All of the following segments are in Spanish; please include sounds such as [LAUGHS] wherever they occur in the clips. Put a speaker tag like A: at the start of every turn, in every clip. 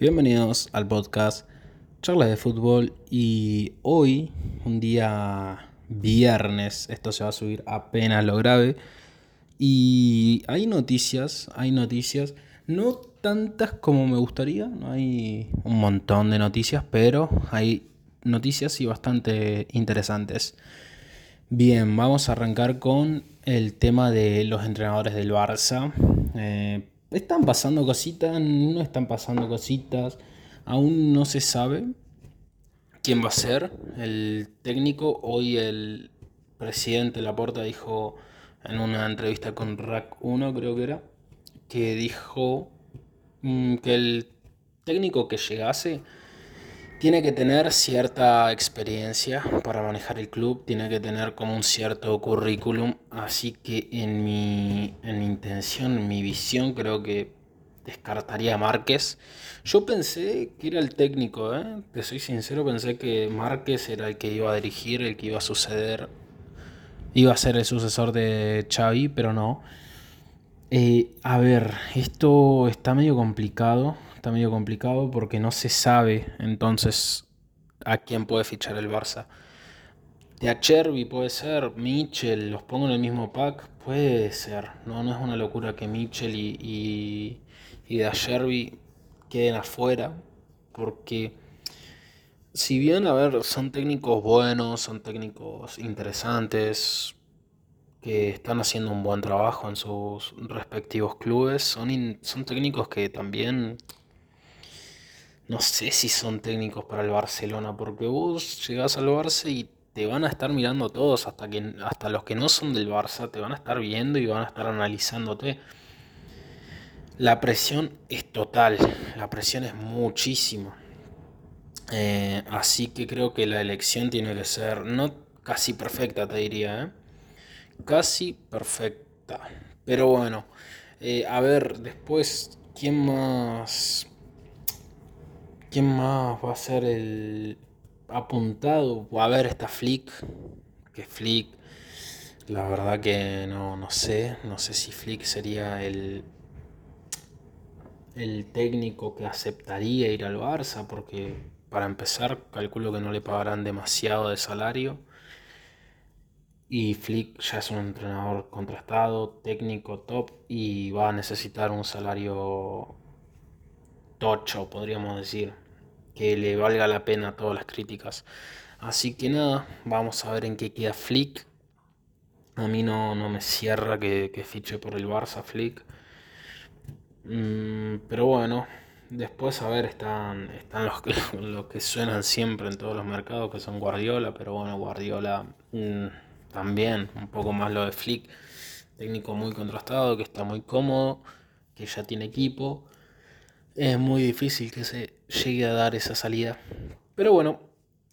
A: Bienvenidos al podcast Charlas de Fútbol y hoy, un día viernes, esto se va a subir apenas lo grave y hay noticias, hay noticias, no tantas como me gustaría, no hay un montón de noticias, pero hay noticias y bastante interesantes. Bien, vamos a arrancar con el tema de los entrenadores del Barça. Eh, están pasando cositas, no están pasando cositas. Aún no se sabe quién va a ser el técnico. Hoy el presidente Laporta dijo en una entrevista con RAC 1, creo que era, que dijo mm, que el técnico que llegase tiene que tener cierta experiencia para manejar el club, tiene que tener como un cierto currículum, así que en mi, en mi intención, en mi visión, creo que descartaría a Márquez. Yo pensé que era el técnico, ¿eh? te soy sincero, pensé que Márquez era el que iba a dirigir, el que iba a suceder, iba a ser el sucesor de Xavi, pero no. Eh, a ver, esto está medio complicado está medio complicado porque no se sabe entonces a quién puede fichar el Barça. De Acherby puede ser, Mitchell, los pongo en el mismo pack, puede ser. No, no es una locura que Mitchell y, y, de Acherby queden afuera, porque si bien, a ver, son técnicos buenos, son técnicos interesantes, que están haciendo un buen trabajo en sus respectivos clubes, son, son técnicos que también no sé si son técnicos para el Barcelona, porque vos llegás al Barça y te van a estar mirando todos, hasta, que, hasta los que no son del Barça, te van a estar viendo y van a estar analizándote. La presión es total, la presión es muchísima. Eh, así que creo que la elección tiene que ser, no casi perfecta, te diría, ¿eh? casi perfecta. Pero bueno, eh, a ver, después, ¿quién más ¿Quién más va a ser el apuntado? A ver, está Flick. Que Flick, la verdad que no, no sé. No sé si Flick sería el, el técnico que aceptaría ir al Barça, porque para empezar, calculo que no le pagarán demasiado de salario. Y Flick ya es un entrenador contrastado, técnico top, y va a necesitar un salario tocho, podríamos decir que le valga la pena todas las críticas. Así que nada, vamos a ver en qué queda Flick. A mí no, no me cierra que, fiche por el Barça Flick. Mm, pero bueno, después a ver, están, están los, que, [LAUGHS] los que suenan siempre en todos los mercados, que son Guardiola, pero bueno, Guardiola mm, también, un poco más lo de Flick. Técnico muy contrastado, que está muy cómodo, que ya tiene equipo es muy difícil que se llegue a dar esa salida. Pero bueno,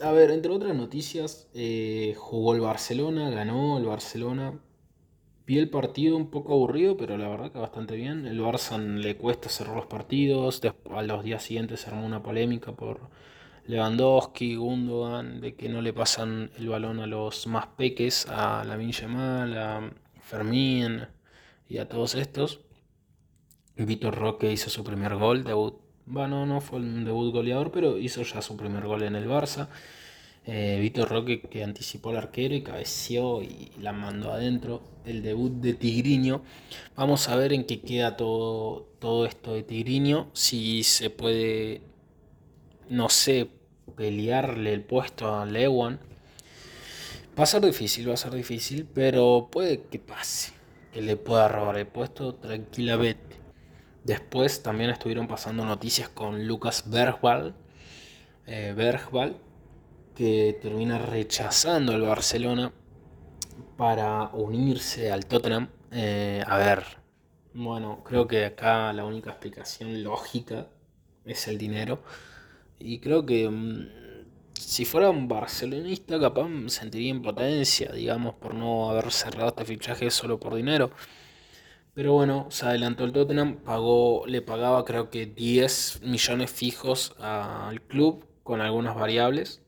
A: a ver, entre otras noticias, eh, jugó el Barcelona, ganó el Barcelona. Vi el partido un poco aburrido, pero la verdad que bastante bien. El Barça le cuesta cerrar los partidos. a los días siguientes se armó una polémica por Lewandowski, Gundogan, de que no le pasan el balón a los más peques, a la Yamal, a Fermín y a todos estos. Vitor Roque hizo su primer gol, debut. Bueno, no fue un debut goleador, pero hizo ya su primer gol en el Barça. Eh, Vitor Roque que anticipó al arquero y cabeció y la mandó adentro. El debut de Tigriño. Vamos a ver en qué queda todo, todo esto de Tigriño. Si se puede, no sé, pelearle el puesto a Lewan. Va a ser difícil, va a ser difícil, pero puede que pase. Que le pueda robar el puesto tranquilamente. Después también estuvieron pasando noticias con Lucas Bergwall, eh, que termina rechazando el Barcelona para unirse al Tottenham. Eh, a ver, bueno, creo que acá la única explicación lógica es el dinero. Y creo que mm, si fuera un barcelonista, capaz me sentiría impotencia, digamos, por no haber cerrado este fichaje solo por dinero. Pero bueno, se adelantó el Tottenham, pagó, le pagaba creo que 10 millones fijos al club con algunas variables.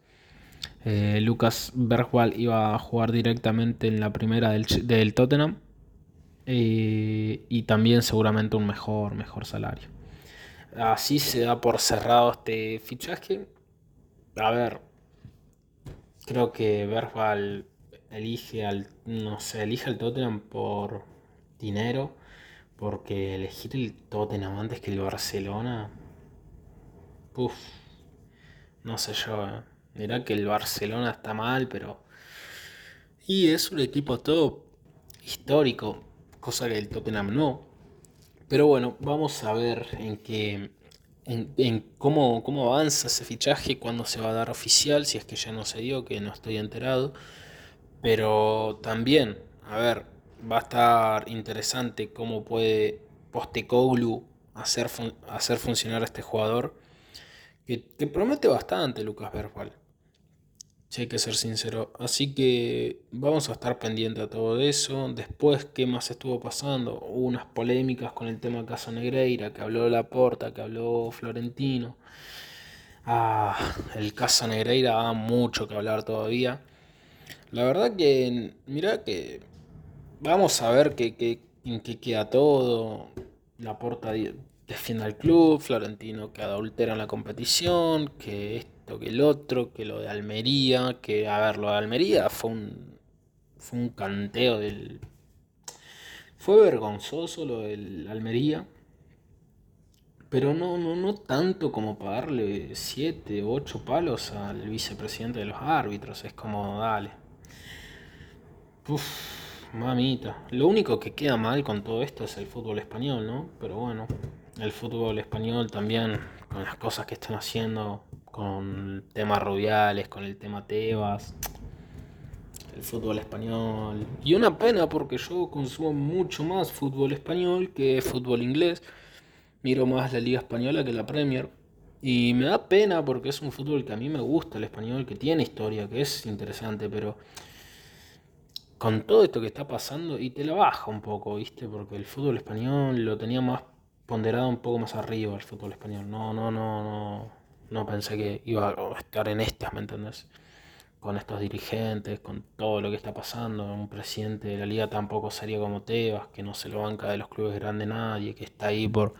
A: Eh, Lucas Bergwall iba a jugar directamente en la primera del, Tottenham eh, y también seguramente un mejor, mejor salario. así se da por cerrado este fichaje. A ver, creo que Verbal elige al, no sé, elige al Tottenham por dinero, porque elegir el Tottenham antes que el Barcelona, no sé yo, eh. mirá que el Barcelona está mal, pero... Y es un equipo todo histórico, cosa que el Tottenham no. Pero bueno, vamos a ver en qué, en, cómo, cómo avanza ese fichaje, cuándo se va a dar oficial, si es que ya no se dio, que no estoy enterado. Pero también, a ver, va a estar interesante cómo puede Postecoglou hacer, hacer funcionar a este jugador que, promete bastante Lucas Verbal. Si hay que ser sincero. Así que vamos a estar pendientes a todo eso. Después, ¿qué más estuvo pasando? Hubo unas polémicas con el tema Casa Negreira, que habló Laporta, que habló Florentino. Ah, el Casa Negreira da mucho que hablar todavía. La verdad que, mira que vamos a ver qué, en qué queda todo. Laporta defiende al club, Florentino que adultera en la competición, que esto, que el otro, que lo de Almería, que a ver, lo de Almería fue un, fue un canteo del... Fue vergonzoso lo del Almería, pero no, no, no tanto como pagarle 7 o 8 palos al vicepresidente de los árbitros, es como, dale. Uf, mamita. Lo único que queda mal con todo esto es el fútbol español, ¿no? Pero bueno, el fútbol español también, con las cosas que están haciendo, con temas rubiales, con el tema Tebas, el fútbol español. Y una pena porque yo consumo mucho más fútbol español que fútbol inglés. Miro más la liga española que la Premier. Y me da pena porque es un fútbol que a mí me gusta, el español, que tiene historia, que es interesante, pero con todo esto que está pasando, y te la baja un poco, ¿viste? Porque el fútbol español lo tenía más ponderado un poco más arriba el fútbol español. No, no, no, no, no pensé que iba a estar en estas, ¿me entendés? Con estos dirigentes, con todo lo que está pasando, un presidente de la liga tampoco sería como Tebas, que no se lo banca de los clubes grandes nadie, que está ahí por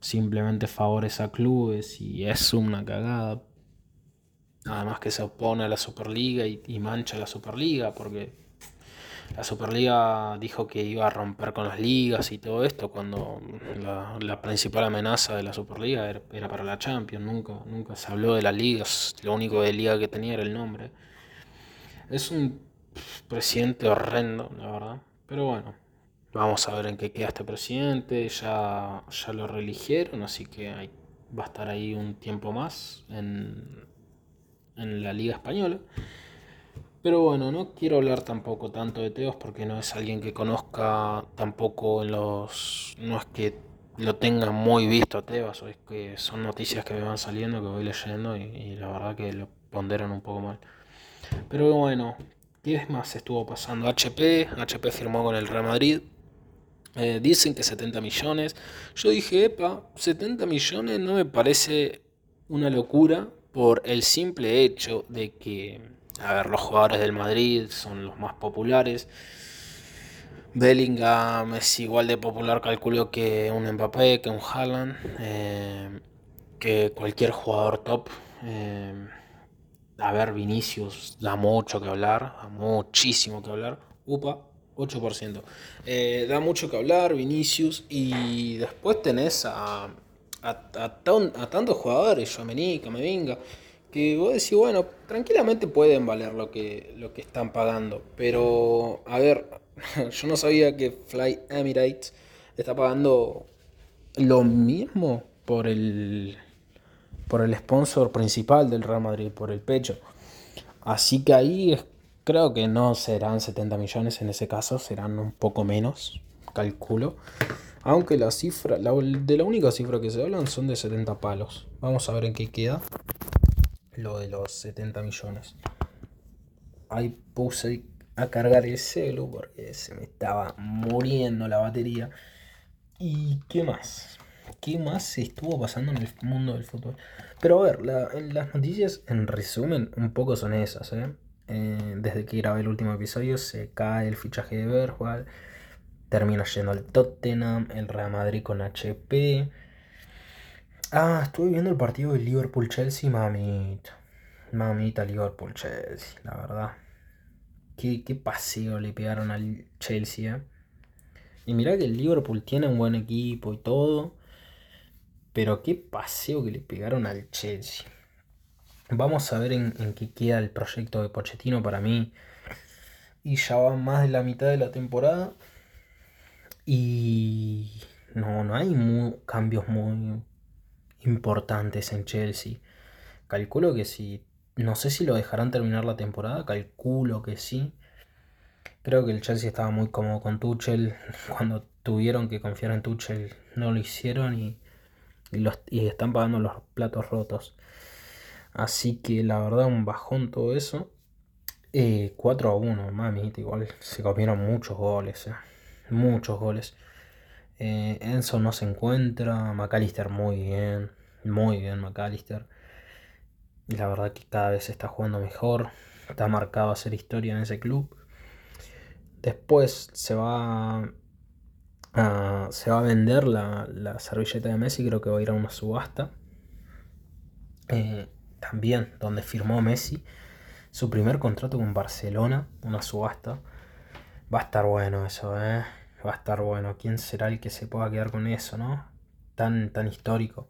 A: simplemente favores a clubes y es una cagada. Además que se opone a la Superliga y, y mancha la Superliga porque la Superliga dijo que iba a romper con las ligas y todo esto, cuando la, principal amenaza de la Superliga era, para la Champions, nunca, nunca se habló de las ligas, lo único de liga que tenía era el nombre. Es un presidente horrendo, la verdad, pero bueno, vamos a ver en qué queda este presidente, ya, ya lo reeligieron, así que va a estar ahí un tiempo más en, en la Liga Española. Pero bueno, no quiero hablar tampoco tanto de Teos porque no es alguien que conozca tampoco en los... No es que lo tenga muy visto a Tebas, o es que son noticias que me van saliendo, que voy leyendo y, la verdad que lo ponderan un poco mal. Pero bueno, ¿qué más estuvo pasando? HP, HP firmó con el Real Madrid. Eh, dicen que 70 millones. Yo dije, epa, 70 millones no me parece una locura por el simple hecho de que a ver, los jugadores del Madrid son los más populares. Bellingham es igual de popular, calculo, que un Mbappé, que un Haaland, eh, que cualquier jugador top. Eh, a ver, Vinicius da mucho que hablar, da muchísimo que hablar. Upa, 8%. Eh, da mucho que hablar, Vinicius. Y después tenés a, a, tantos jugadores, venga que vos decís, bueno, tranquilamente pueden valer lo que, lo que están pagando. Pero, a ver, [LAUGHS] yo no sabía que Fly Emirates está pagando lo mismo por el, por el sponsor principal del Real Madrid, por el pecho. Así que ahí creo que no serán 70 millones en ese caso, serán un poco menos, calculo. Aunque la cifra, de la única cifra que se hablan son de 70 palos. Vamos a ver en qué queda lo de los 70 millones. Ahí puse a cargar el celu porque se me estaba muriendo la batería. ¿Y qué más? ¿Qué más estuvo pasando en el mundo del fútbol? Pero a ver, las noticias en resumen un poco son esas. ¿eh? Eh, desde que grabé el último episodio se cae el fichaje de Bergwall. Termina yendo al Tottenham, el Real Madrid con HP. Ah, estuve viendo el partido de Liverpool-Chelsea, mamita. Mamita Liverpool-Chelsea, la verdad. Qué, qué, paseo le pegaron al Chelsea. Eh. Y mirá que el Liverpool tiene un buen equipo y todo. Pero qué paseo que le pegaron al Chelsea. Vamos a ver en, en qué queda el proyecto de Pochettino para mí. Y ya va más de la mitad de la temporada. Y no, no hay cambios muy importantes en Chelsea. Calculo que si, no sé si lo dejarán terminar la temporada, calculo que sí. Creo que el Chelsea estaba muy cómodo con Tuchel. [LAUGHS] Cuando tuvieron que confiar en Tuchel no lo hicieron y, y, están pagando los platos rotos. Así que la verdad un bajón todo eso. 4 eh, a 1, mami, igual se comieron muchos goles. Eh. Muchos goles. Eh, Enzo no se encuentra. McAllister muy bien. Muy bien McAllister. Y la verdad que cada vez está jugando mejor. Está marcado a hacer historia en ese club. Después se va a, se va a vender la, servilleta de Messi. Creo que va a ir a una subasta. Eh, también donde firmó Messi su primer contrato con Barcelona. Una subasta. Va a estar bueno eso, ¿eh? Va a estar bueno. ¿Quién será el que se pueda quedar con eso, no? Tan, tan histórico.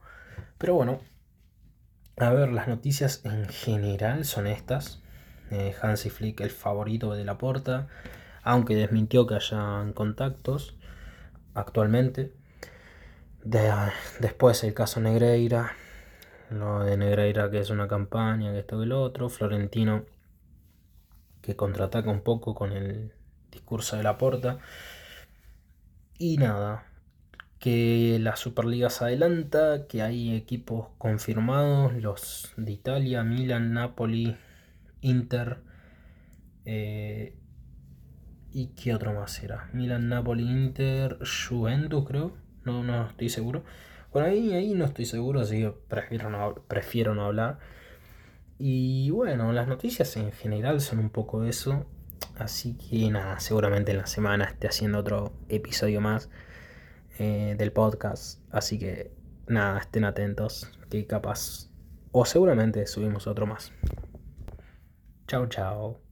A: Pero bueno. A ver, las noticias en general son estas. Eh, Hansi Flick, el favorito de la porta. Aunque desmintió que hayan contactos actualmente. después el caso Negreira. Lo de Negreira que es una campaña, que esto y lo otro. Florentino que contraataca un poco con el discurso de la porta. Y nada, que la Superliga se adelanta, que hay equipos confirmados, los de Italia, Milan, Napoli, Inter. Eh, ¿Y qué otro más era? Milan, Napoli, Inter, Juventus creo. No, no estoy seguro. Bueno, ahí, ahí no estoy seguro, así que prefiero no, prefiero no hablar. Y bueno, las noticias en general son un poco eso. Así que nada, seguramente en la semana esté haciendo otro episodio más eh, del podcast. Así que nada, estén atentos, que capaz o seguramente subimos otro más. Chao, chao.